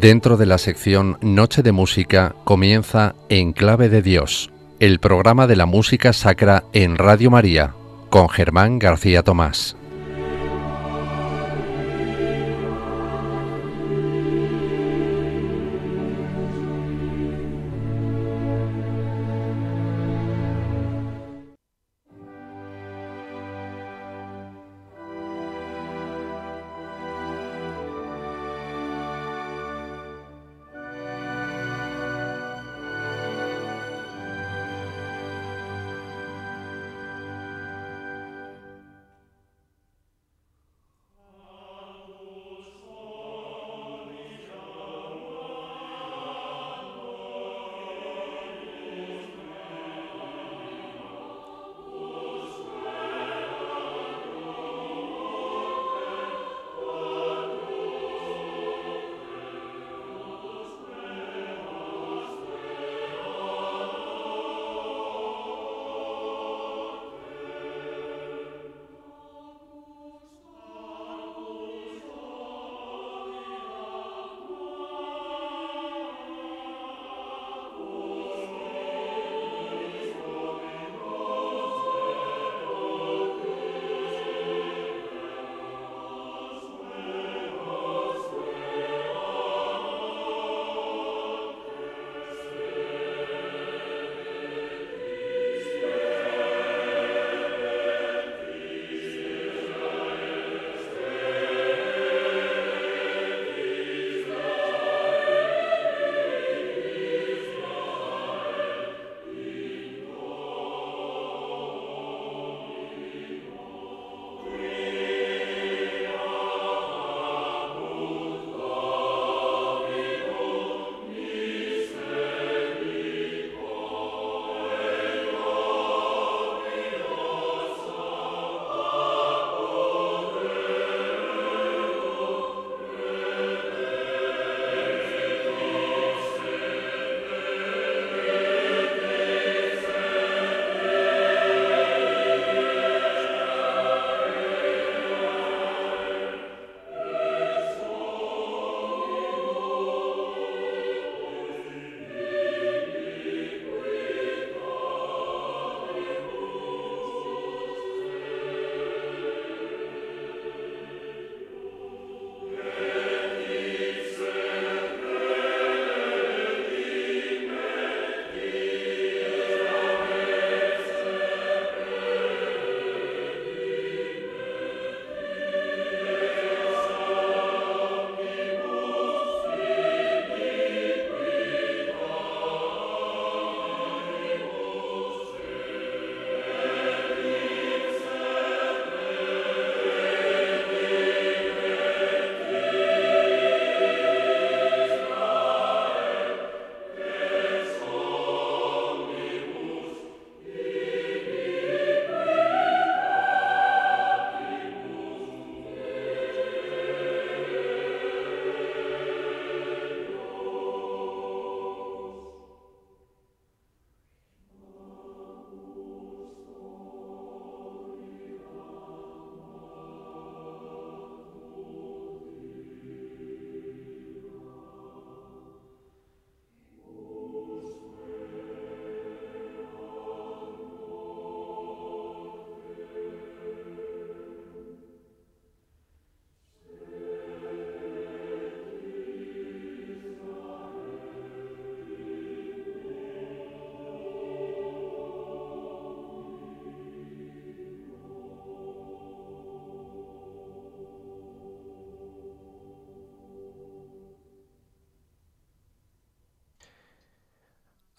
Dentro de la sección Noche de Música comienza En Clave de Dios, el programa de la música sacra en Radio María, con Germán García Tomás.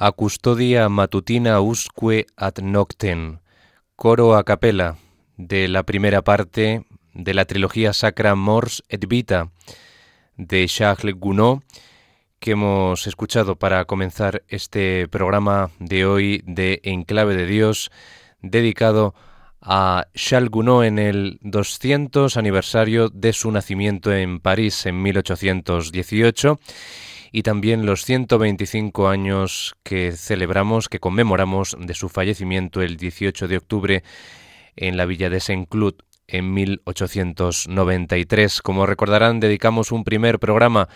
A custodia matutina usque ad noctem, coro a capella de la primera parte de la trilogía sacra Mors et Vita de Charles Gounod, que hemos escuchado para comenzar este programa de hoy de Enclave de Dios, dedicado a Charles Gounod en el 200 aniversario de su nacimiento en París en 1818 y también los 125 años que celebramos, que conmemoramos de su fallecimiento el 18 de octubre en la villa de Saint-Cloud en 1893. Como recordarán, dedicamos un primer programa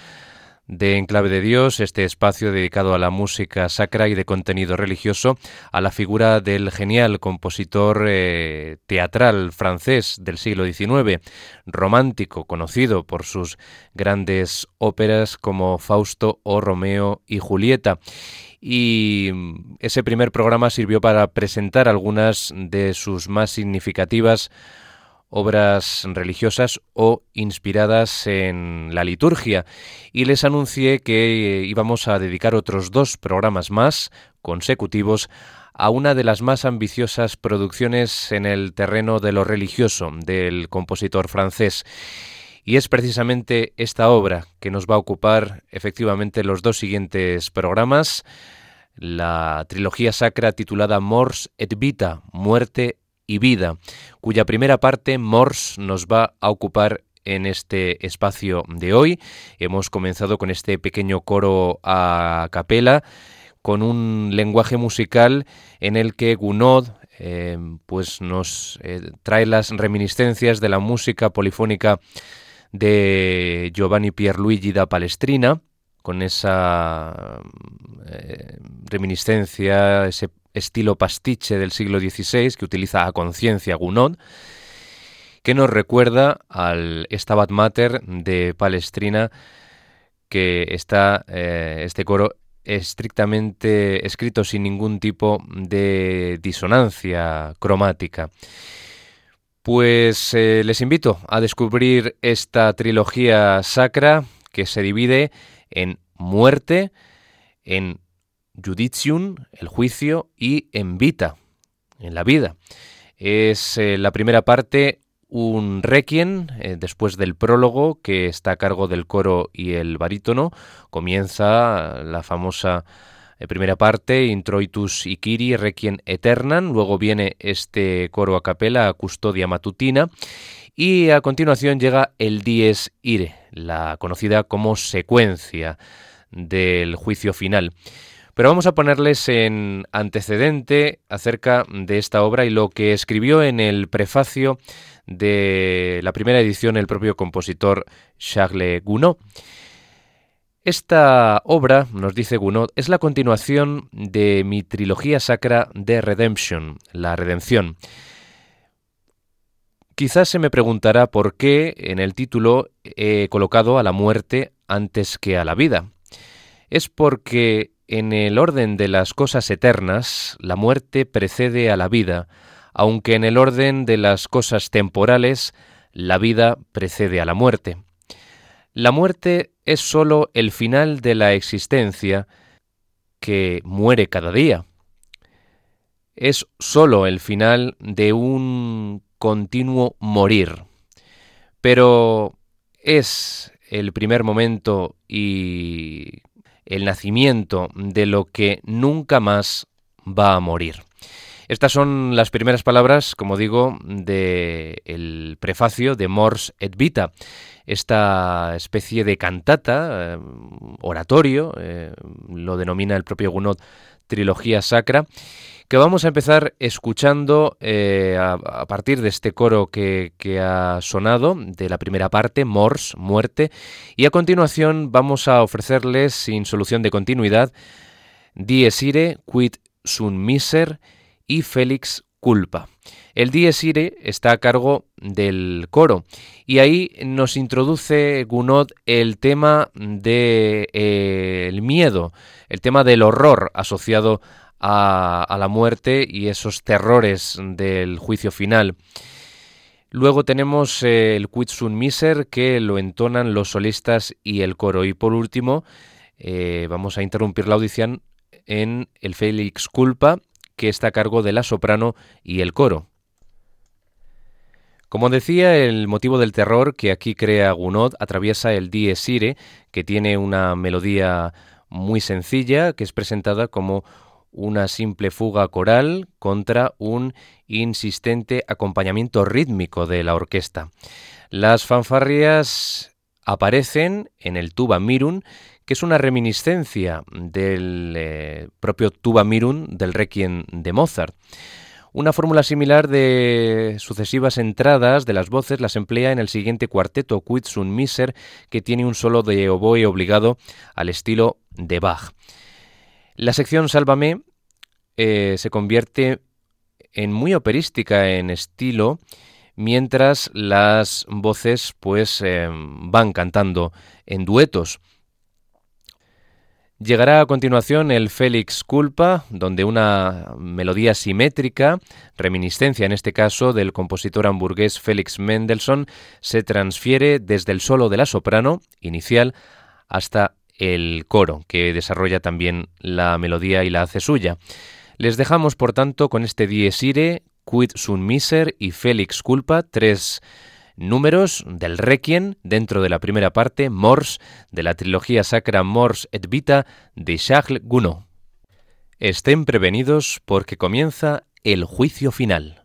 de Enclave de Dios, este espacio dedicado a la música sacra y de contenido religioso, a la figura del genial compositor eh, teatral francés del siglo XIX, romántico, conocido por sus grandes óperas como Fausto o Romeo y Julieta. Y ese primer programa sirvió para presentar algunas de sus más significativas obras religiosas o inspiradas en la liturgia y les anuncié que íbamos a dedicar otros dos programas más consecutivos a una de las más ambiciosas producciones en el terreno de lo religioso del compositor francés. Y es precisamente esta obra que nos va a ocupar efectivamente los dos siguientes programas, la trilogía sacra titulada Mors et Vita, Muerte y vida, cuya primera parte Mors nos va a ocupar en este espacio de hoy. Hemos comenzado con este pequeño coro a capela, con un lenguaje musical en el que Gounod eh, pues nos eh, trae las reminiscencias de la música polifónica de Giovanni Pierluigi da Palestrina, con esa eh, reminiscencia, ese estilo pastiche del siglo XVI que utiliza a conciencia Gounod, que nos recuerda al Stabat Mater de Palestrina, que está eh, este coro estrictamente escrito sin ningún tipo de disonancia cromática. Pues eh, les invito a descubrir esta trilogía sacra que se divide en muerte, en judicium, el juicio, y en vita, en la vida. Es eh, la primera parte un requiem, eh, después del prólogo, que está a cargo del coro y el barítono. Comienza la famosa eh, primera parte, Introitus Ikiri, Requiem Eternam. Luego viene este coro a capela, Custodia Matutina. Y a continuación llega el Dies Ire, la conocida como secuencia del juicio final. Pero vamos a ponerles en antecedente acerca de esta obra y lo que escribió en el prefacio de la primera edición el propio compositor Charles Gounod. Esta obra, nos dice Gounod, es la continuación de mi trilogía sacra de Redemption, la redención. Quizás se me preguntará por qué en el título he colocado a la muerte antes que a la vida. Es porque en el orden de las cosas eternas, la muerte precede a la vida, aunque en el orden de las cosas temporales, la vida precede a la muerte. La muerte es sólo el final de la existencia que muere cada día. Es sólo el final de un continuo morir. Pero es el primer momento y el nacimiento de lo que nunca más va a morir. Estas son las primeras palabras, como digo, del prefacio de Mors et Vita, esta especie de cantata, eh, oratorio, eh, lo denomina el propio Gounod trilogía sacra, que vamos a empezar escuchando eh, a, partir de este coro que, ha sonado, de la primera parte, Mors, muerte, y a continuación vamos a ofrecerles, sin solución de continuidad, Dies ire, quid sun miser y Félix culpa. El Dies ire está a cargo del coro y ahí nos introduce Gounod el tema del eh, miedo, el tema del horror asociado a, la muerte y esos terrores del juicio final. Luego tenemos eh, el Quid Sun Miser que lo entonan los solistas y el coro. Y por último, eh, vamos a interrumpir la audición en el Félix Culpa, que está a cargo de la soprano y el coro. Como decía, el motivo del terror que aquí crea Gounod atraviesa el Dies Irae, que tiene una melodía muy sencilla, que es presentada como una simple fuga coral contra un insistente acompañamiento rítmico de la orquesta. Las fanfarrias aparecen en el tuba mirun, que es una reminiscencia del eh, propio tuba mirun del Requiem de Mozart. Una fórmula similar de sucesivas entradas de las voces las emplea en el siguiente cuarteto Quits Miser, que tiene un solo de oboe obligado al estilo de Bach. La sección Sálvame eh, se convierte en muy operística en estilo, mientras las voces pues eh, van cantando en duetos. Llegará a continuación el Félix Culpa, donde una melodía simétrica, reminiscencia en este caso del compositor hamburgués Félix Mendelssohn, se transfiere desde el solo de la soprano inicial hasta el coro, que desarrolla también la melodía y la hace suya. Les dejamos, por tanto, con este Dies Irae, Quid Sun Miser y Félix Culpa, tres números del Requiem dentro de la primera parte, Mors, de la trilogía sacra Mors et Vita de Charles Gounod. Estén prevenidos porque comienza el juicio final.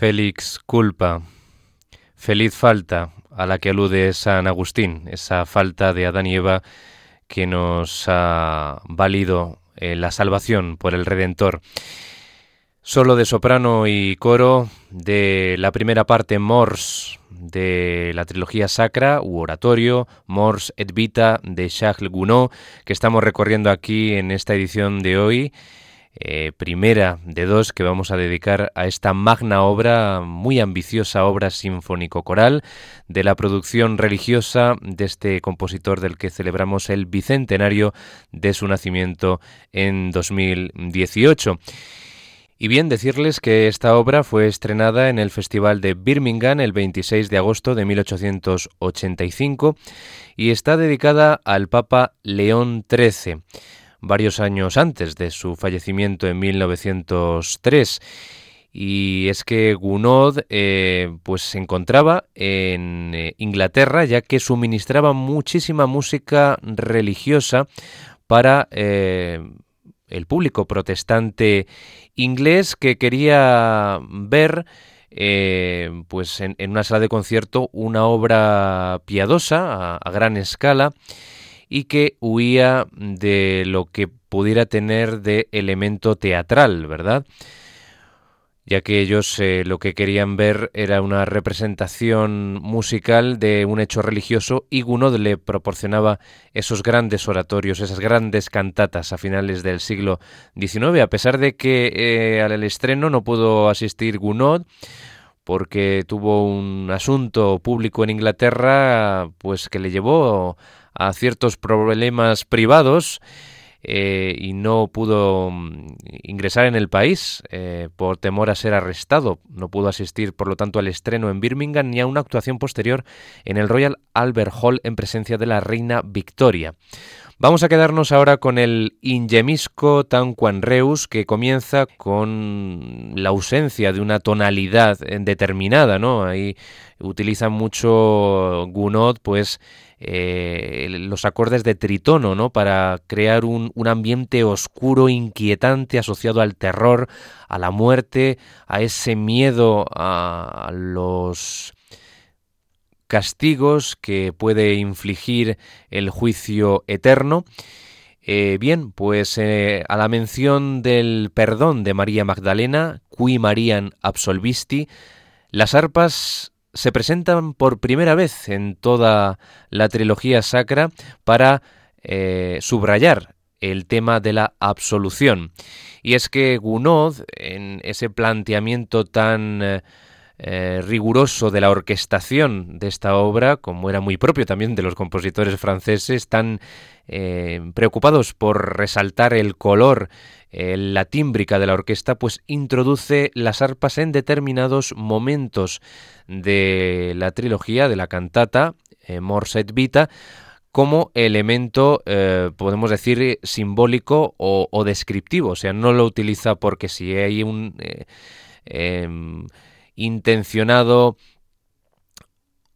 Félix culpa, feliz falta a la que alude San Agustín, esa falta de Adán y Eva que nos ha valido eh, la salvación por el Redentor. Solo de soprano y coro de la primera parte Mors de la trilogía sacra u oratorio Mors et Vita de Charles Gounod que estamos recorriendo aquí en esta edición de hoy eh, primera de dos que vamos a dedicar a esta magna obra, muy ambiciosa obra sinfónico-coral de la producción religiosa de este compositor del que celebramos el bicentenario de su nacimiento en 2018. Y bien decirles que esta obra fue estrenada en el Festival de Birmingham el 26 de agosto de 1885 y está dedicada al Papa León XIII varios años antes de su fallecimiento en 1903 y es que Gounod eh, pues se encontraba en eh, Inglaterra ya que suministraba muchísima música religiosa para eh, el público protestante inglés que quería ver pues en, una sala de concierto una obra piadosa a gran escala y que huía de lo que pudiera tener de elemento teatral, ¿verdad? ya que ellos eh, lo que querían ver era una representación musical de un hecho religioso y Gounod le proporcionaba esos grandes oratorios, esas grandes cantatas a finales del siglo XIX, a pesar de que eh, al estreno no pudo asistir Gounod porque tuvo un asunto público en Inglaterra pues que le llevó a ciertos problemas privados eh, y no pudo mm, ingresar en el país eh, por temor a ser arrestado. No pudo asistir, por lo tanto, al estreno en Birmingham ni a una actuación posterior en el Royal Albert Hall en presencia de la reina Victoria. Vamos a quedarnos ahora con el Ingemisco Tanquan Reus, que comienza con la ausencia de una tonalidad determinada, ¿no? Ahí utiliza mucho Gounod, pues eh, los acordes de tritono, ¿no? Para crear un, un, ambiente oscuro, inquietante, asociado al terror, a la muerte, a ese miedo a los castigos que puede infligir el juicio eterno. Eh, bien, pues eh, a la mención del perdón de María Magdalena, Qui Marian absolvisti, las arpas se presentan por primera vez en toda la trilogía sacra para eh, subrayar el tema de la absolución. Y es que Gounod, en ese planteamiento tan eh, eh, riguroso de la orquestación de esta obra, como era muy propio también de los compositores franceses, tan preocupados por resaltar el color la tímbrica de la orquesta pues introduce las arpas en determinados momentos de la trilogía, de la cantata, eh, Morset Vita, como elemento, eh, podemos decir, simbólico o, descriptivo. O sea, no lo utiliza porque si hay un eh, em, intencionado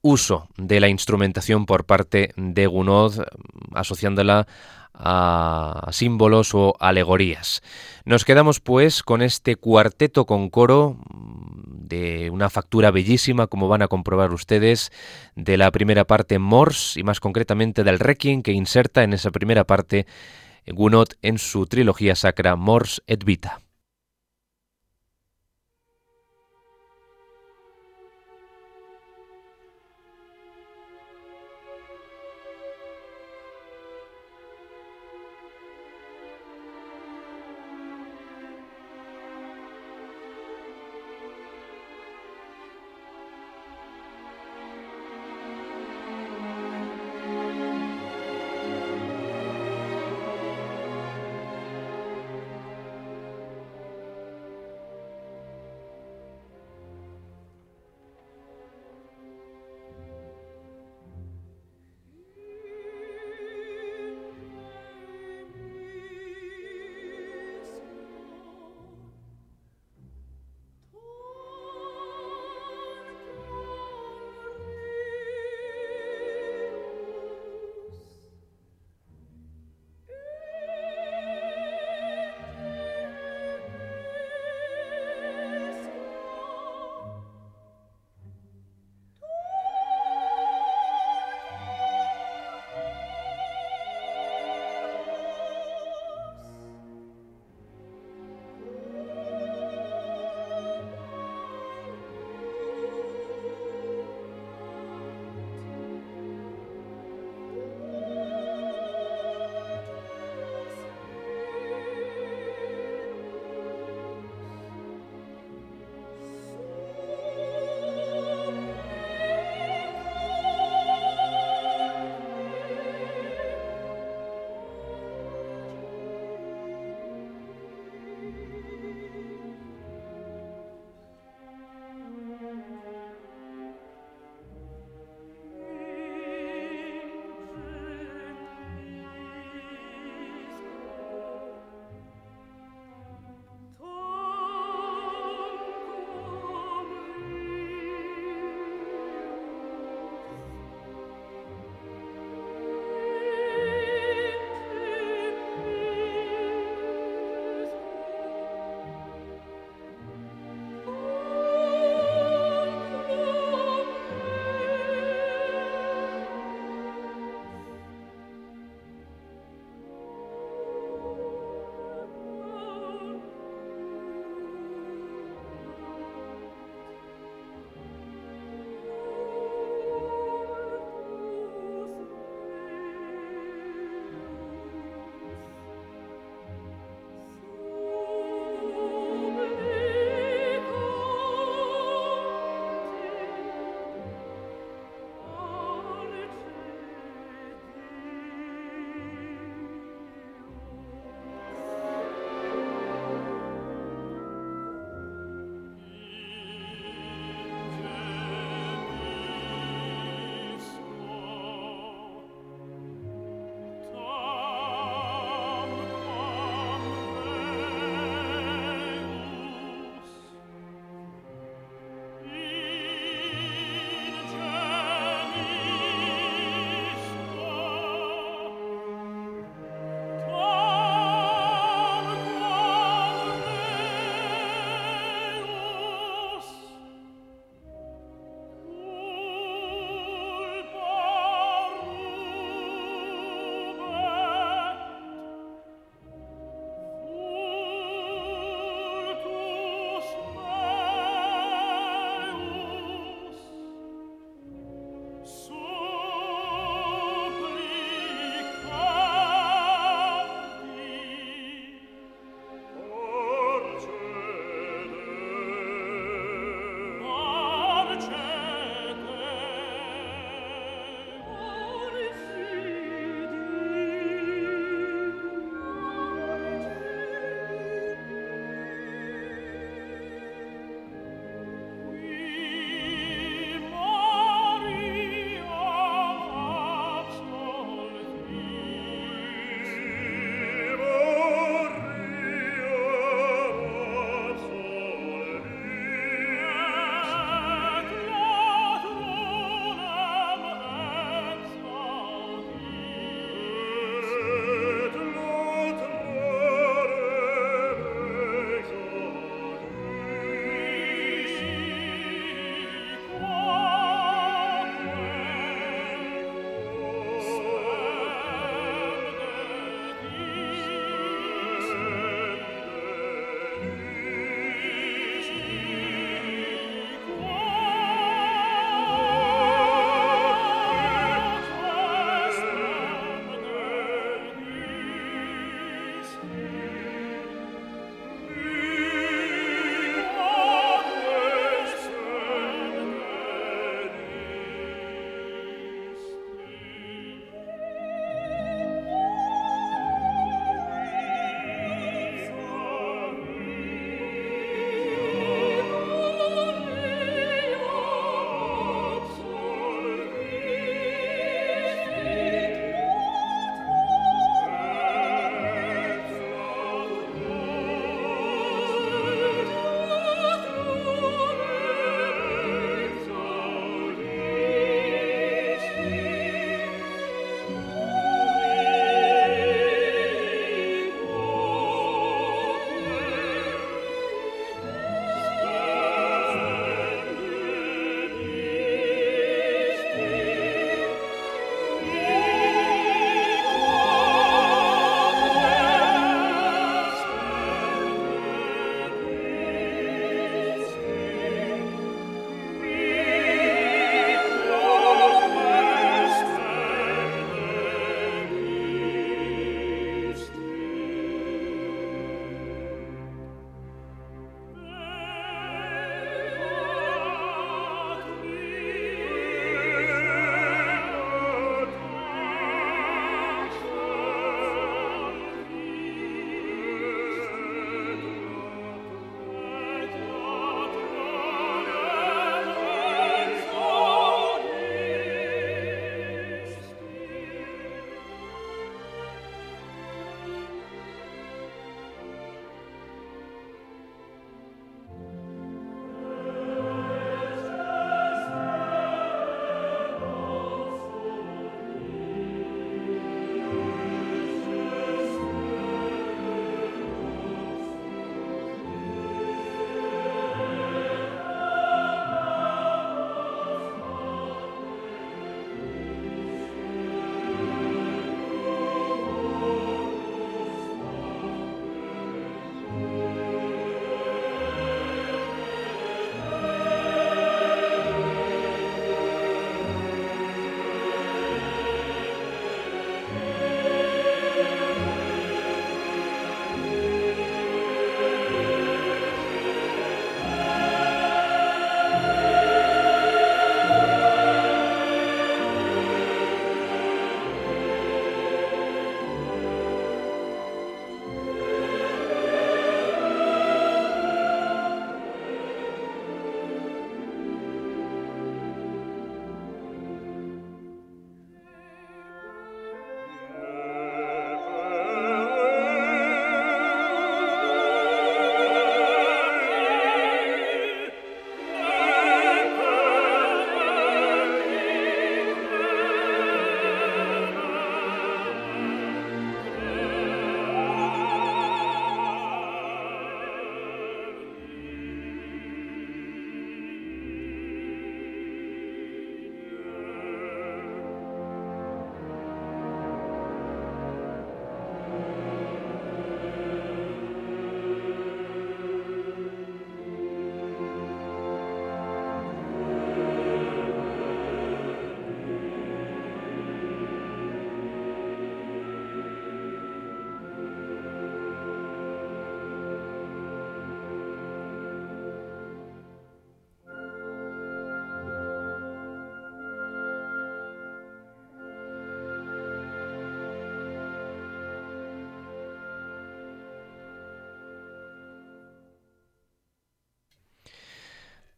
uso de la instrumentación por parte de Gounod, asociándola a símbolos o alegorías. Nos quedamos pues con este cuarteto con coro mm, de una factura bellísima, como van a comprobar ustedes, de la primera parte Morse y más concretamente del Requiem que inserta en esa primera parte Gounod en su trilogía sacra Morse et Vita.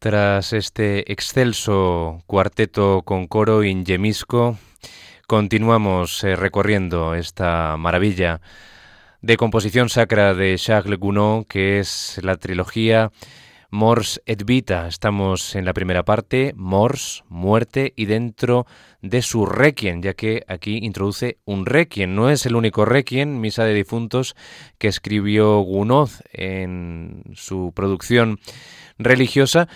Tras este excelso cuarteto con coro Ingemisco, continuamos eh, recorriendo esta maravilla de composición sacra de Charles Gounod, que es la trilogía Mors et Vita. Estamos en la primera parte, Mors, muerte, y dentro de su requiem, ya que aquí introduce un requiem. No es el único requiem, Misa de Difuntos, que escribió Gounod en su producción religiosa,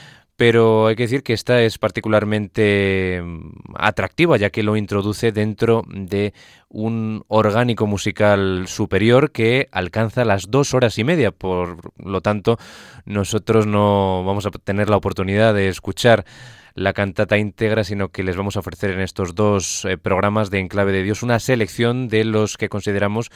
pero hay que decir que esta es particularmente mm, atractiva ya que lo introduce dentro de un orgánico musical superior que alcanza las dos horas y media. Por lo tanto, nosotros no vamos a tener la oportunidad de escuchar la cantata íntegra, sino que les vamos a ofrecer en estos dos eh, programas de Enclave de Dios una selección de los que consideramos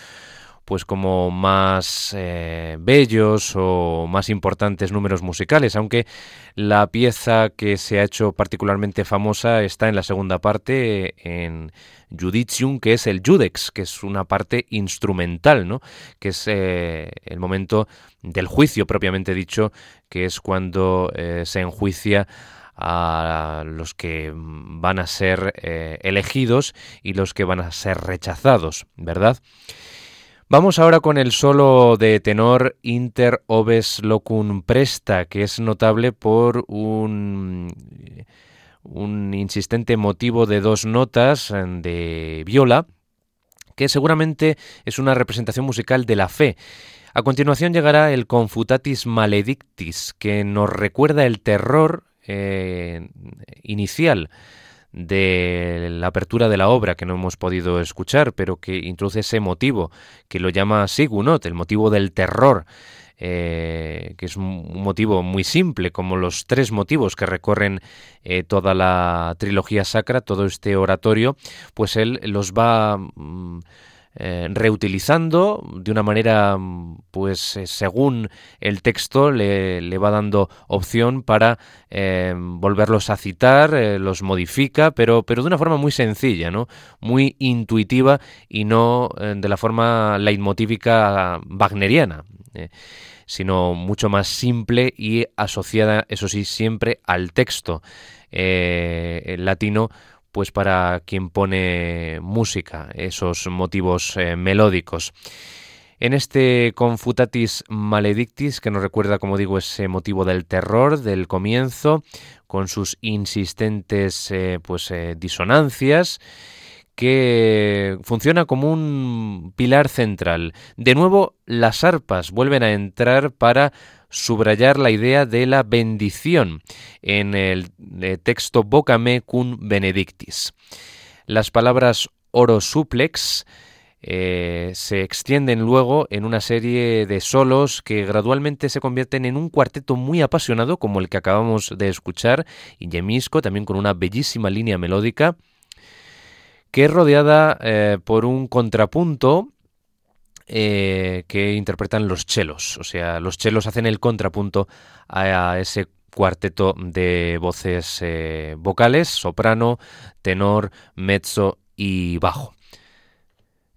pues como más eh, bellos o más importantes números musicales, aunque la pieza que se ha hecho particularmente famosa está en la segunda parte, en Judicium, que es el Judex, que es una parte instrumental, ¿no? que es eh, el momento del juicio propiamente dicho, que es cuando eh, se enjuicia a los que van a ser elegidos y los que van a ser rechazados, ¿verdad? Vamos ahora con el solo de tenor Inter Oves Locum Presta, que es notable por un, un insistente motivo de dos notas de viola, que seguramente es una representación musical de la fe. A continuación llegará el Confutatis Maledictis, que nos recuerda el terror eh, inicial de la apertura de la obra que no hemos podido escuchar, pero que introduce ese motivo, que lo llama Sigunot, el motivo del terror, eh, que es un motivo muy simple, como los tres motivos que recorren eh, toda la trilogía sacra, todo este oratorio, pues él los va... Mm, eh, reutilizando de una manera, pues eh, según el texto, le, le, va dando opción para eh, volverlos a citar, los modifica, pero, pero de una forma muy sencilla, ¿no? muy intuitiva y no de la forma leitmotívica wagneriana sino mucho más simple y asociada, eso sí, siempre al texto latino pues para quien pone música, esos motivos eh, melódicos. En este Confutatis Maledictis, que nos recuerda, como digo, ese motivo del terror del comienzo, con sus insistentes eh, pues, eh, disonancias, que funciona como un pilar central. De nuevo, las arpas vuelven a entrar para subrayar la idea de la bendición en el eh, texto Vocame cum benedictis. Las palabras oro suplex eh, se extienden luego en una serie de solos que gradualmente se convierten en un cuarteto muy apasionado como el que acabamos de escuchar, y también con una bellísima línea melódica, que es rodeada eh, por un contrapunto eh, que interpretan los chelos. O sea, los chelos hacen el contrapunto a, ese cuarteto de voces eh, vocales, soprano, tenor, mezzo y bajo.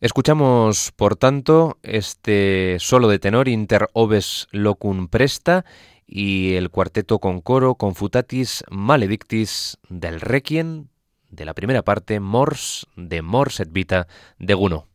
Escuchamos, por tanto, este solo de tenor Inter Oves Locum Presta y el cuarteto con coro Confutatis Maledictis del Requiem de la primera parte Mors de Mors et Vita de Guno.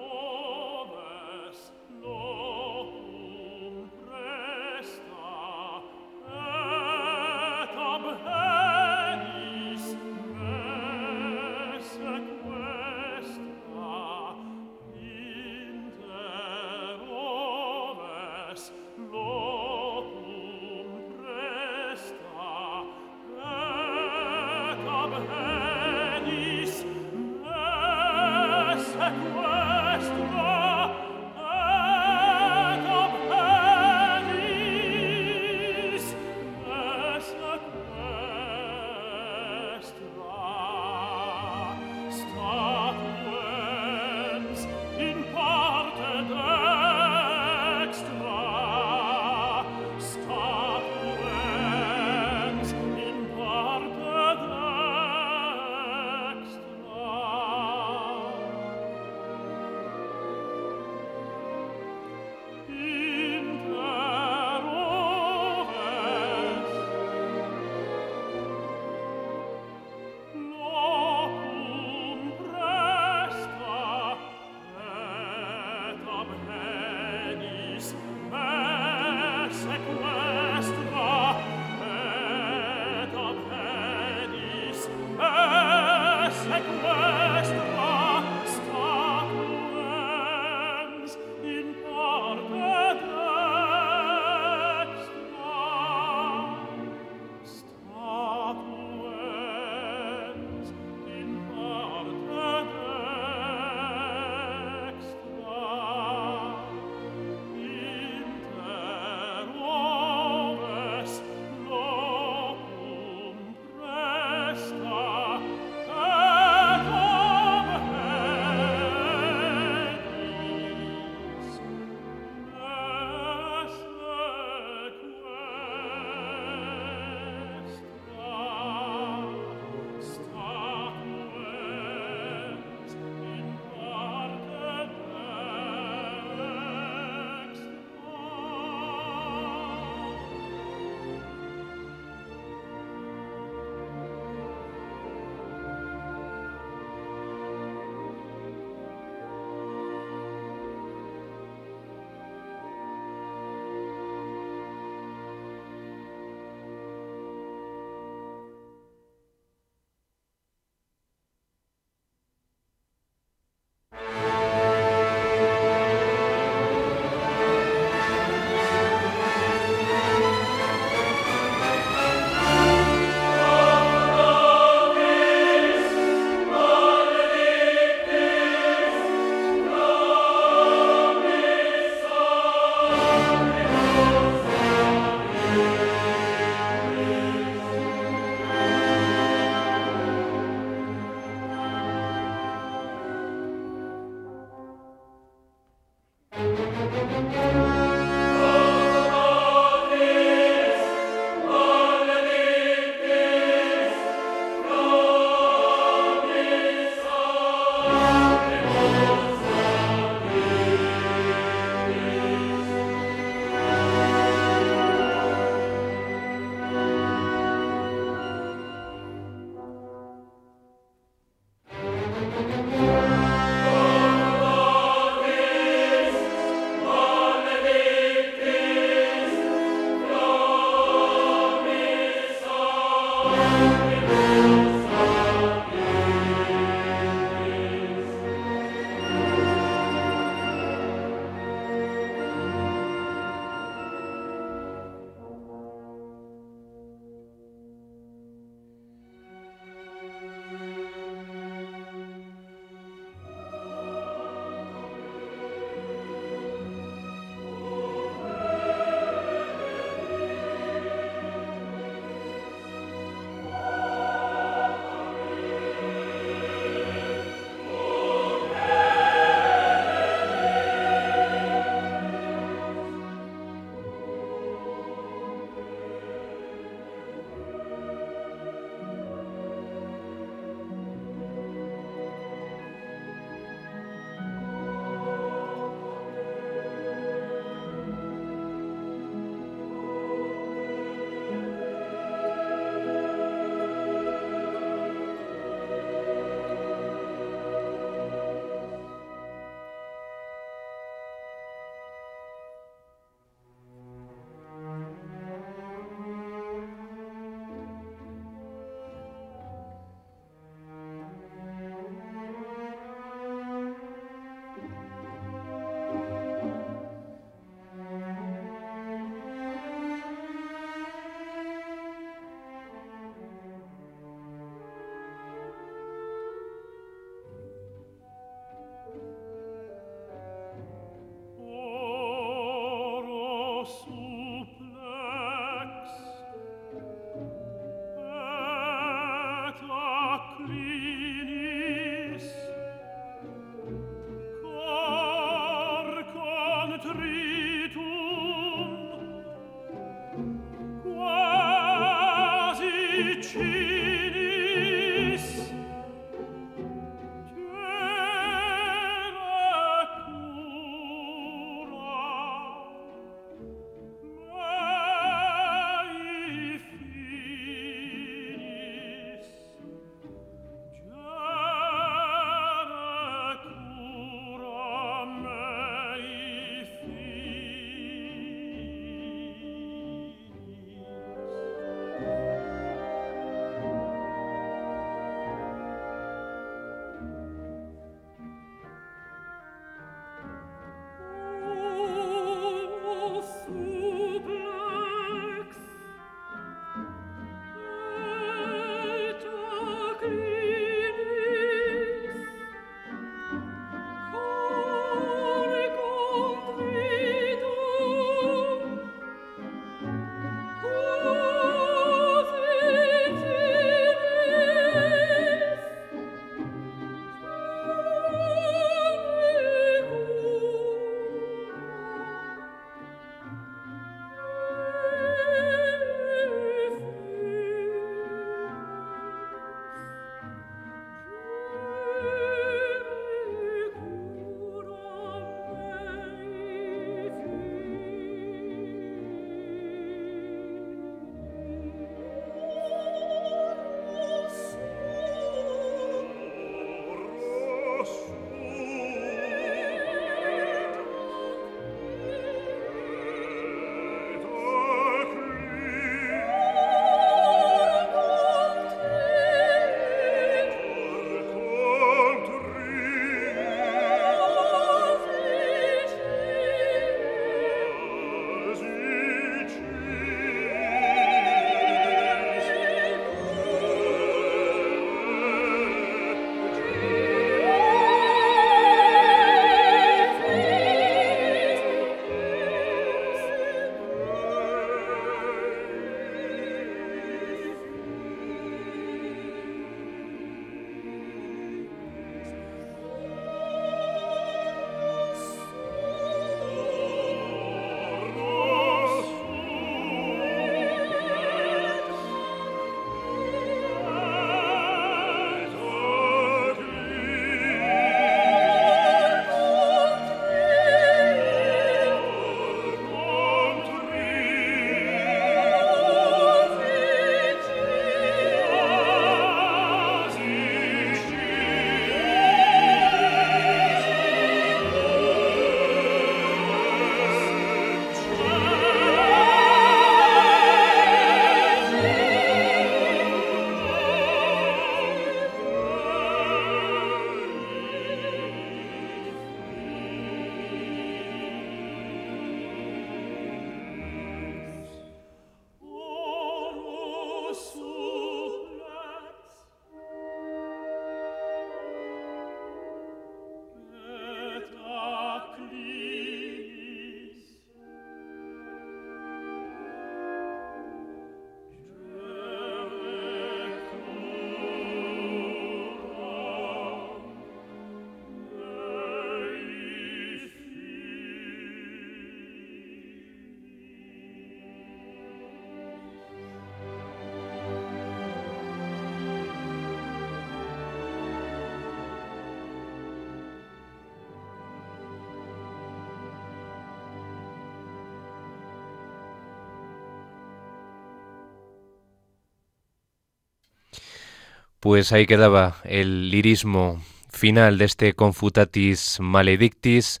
Pues ahí quedaba el lirismo final de este Confutatis Maledictis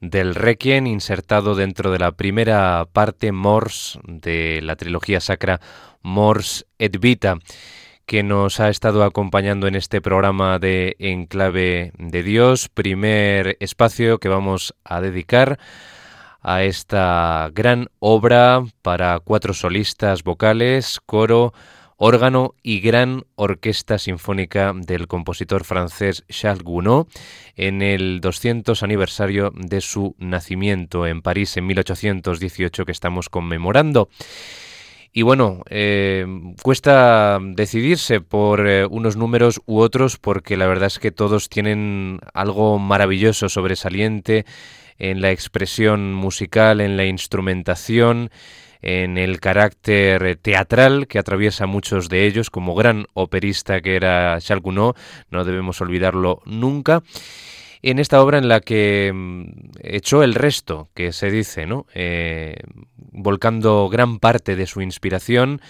del Requiem insertado dentro de la primera parte Mors de la trilogía sacra Mors et Vita que nos ha estado acompañando en este programa de Enclave de Dios, primer espacio que vamos a dedicar a esta gran obra para cuatro solistas vocales, coro, órgano y gran orquesta sinfónica del compositor francés Charles Gounod en el 200 aniversario de su nacimiento en París en 1818 que estamos conmemorando. Y bueno, eh, cuesta decidirse por eh, unos números u otros porque la verdad es que todos tienen algo maravilloso, sobresaliente en la expresión musical, en la instrumentación, en el carácter teatral que atraviesa muchos de ellos, como gran operista que era Charles Gounod, no debemos olvidarlo nunca en esta obra en la que mm, echó el resto, que se dice, ¿no? Eh, volcando gran parte de su inspiración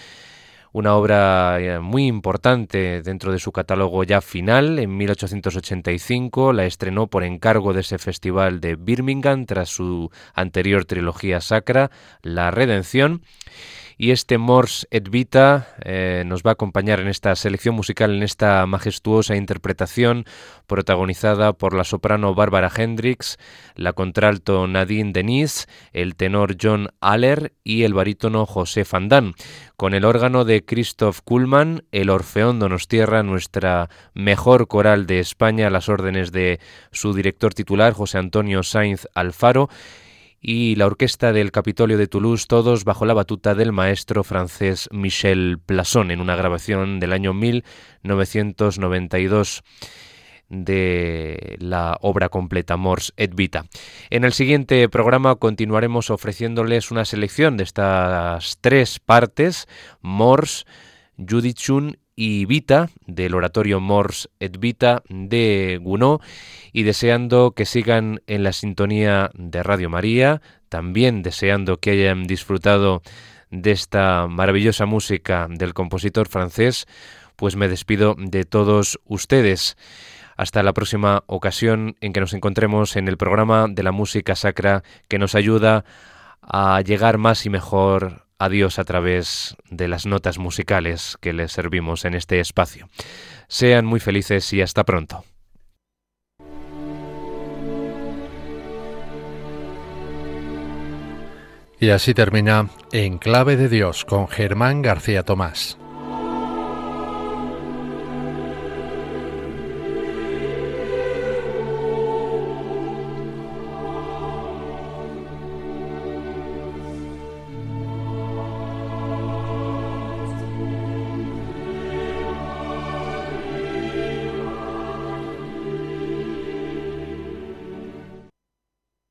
una obra eh, muy importante dentro de su catálogo ya final. En 1885 la estrenó por encargo de ese festival de Birmingham tras su anterior trilogía sacra, La Redención. Y este Mors et Vita eh, nos va a acompañar en esta selección musical, en esta majestuosa interpretación protagonizada por la soprano Bárbara Hendricks, la contralto Nadine Denis, el tenor John Aller y el barítono José Fandán. Con el órgano de Christoph Kuhlmann, el Orfeón Donostierra, nuestra mejor coral de España, a las órdenes de su director titular, José Antonio Sainz Alfaro, y la orquesta del Capitolio de Toulouse, todos bajo la batuta del maestro francés Michel Plasson, en una grabación del año 1992 de la obra completa Mors et Vita. En el siguiente programa continuaremos ofreciéndoles una selección de estas tres partes, Mors, Judithun y Vita, del oratorio Mors et Vita de Gounod, y deseando que sigan en la sintonía de Radio María, también deseando que hayan disfrutado de esta maravillosa música del compositor francés, pues me despido de todos ustedes. Hasta la próxima ocasión en que nos encontremos en el programa de la música sacra que nos ayuda a llegar más y mejor a Dios a través de las notas musicales que les servimos en este espacio. Sean muy felices y hasta pronto. Y así termina En Clave de Dios con Germán García Tomás.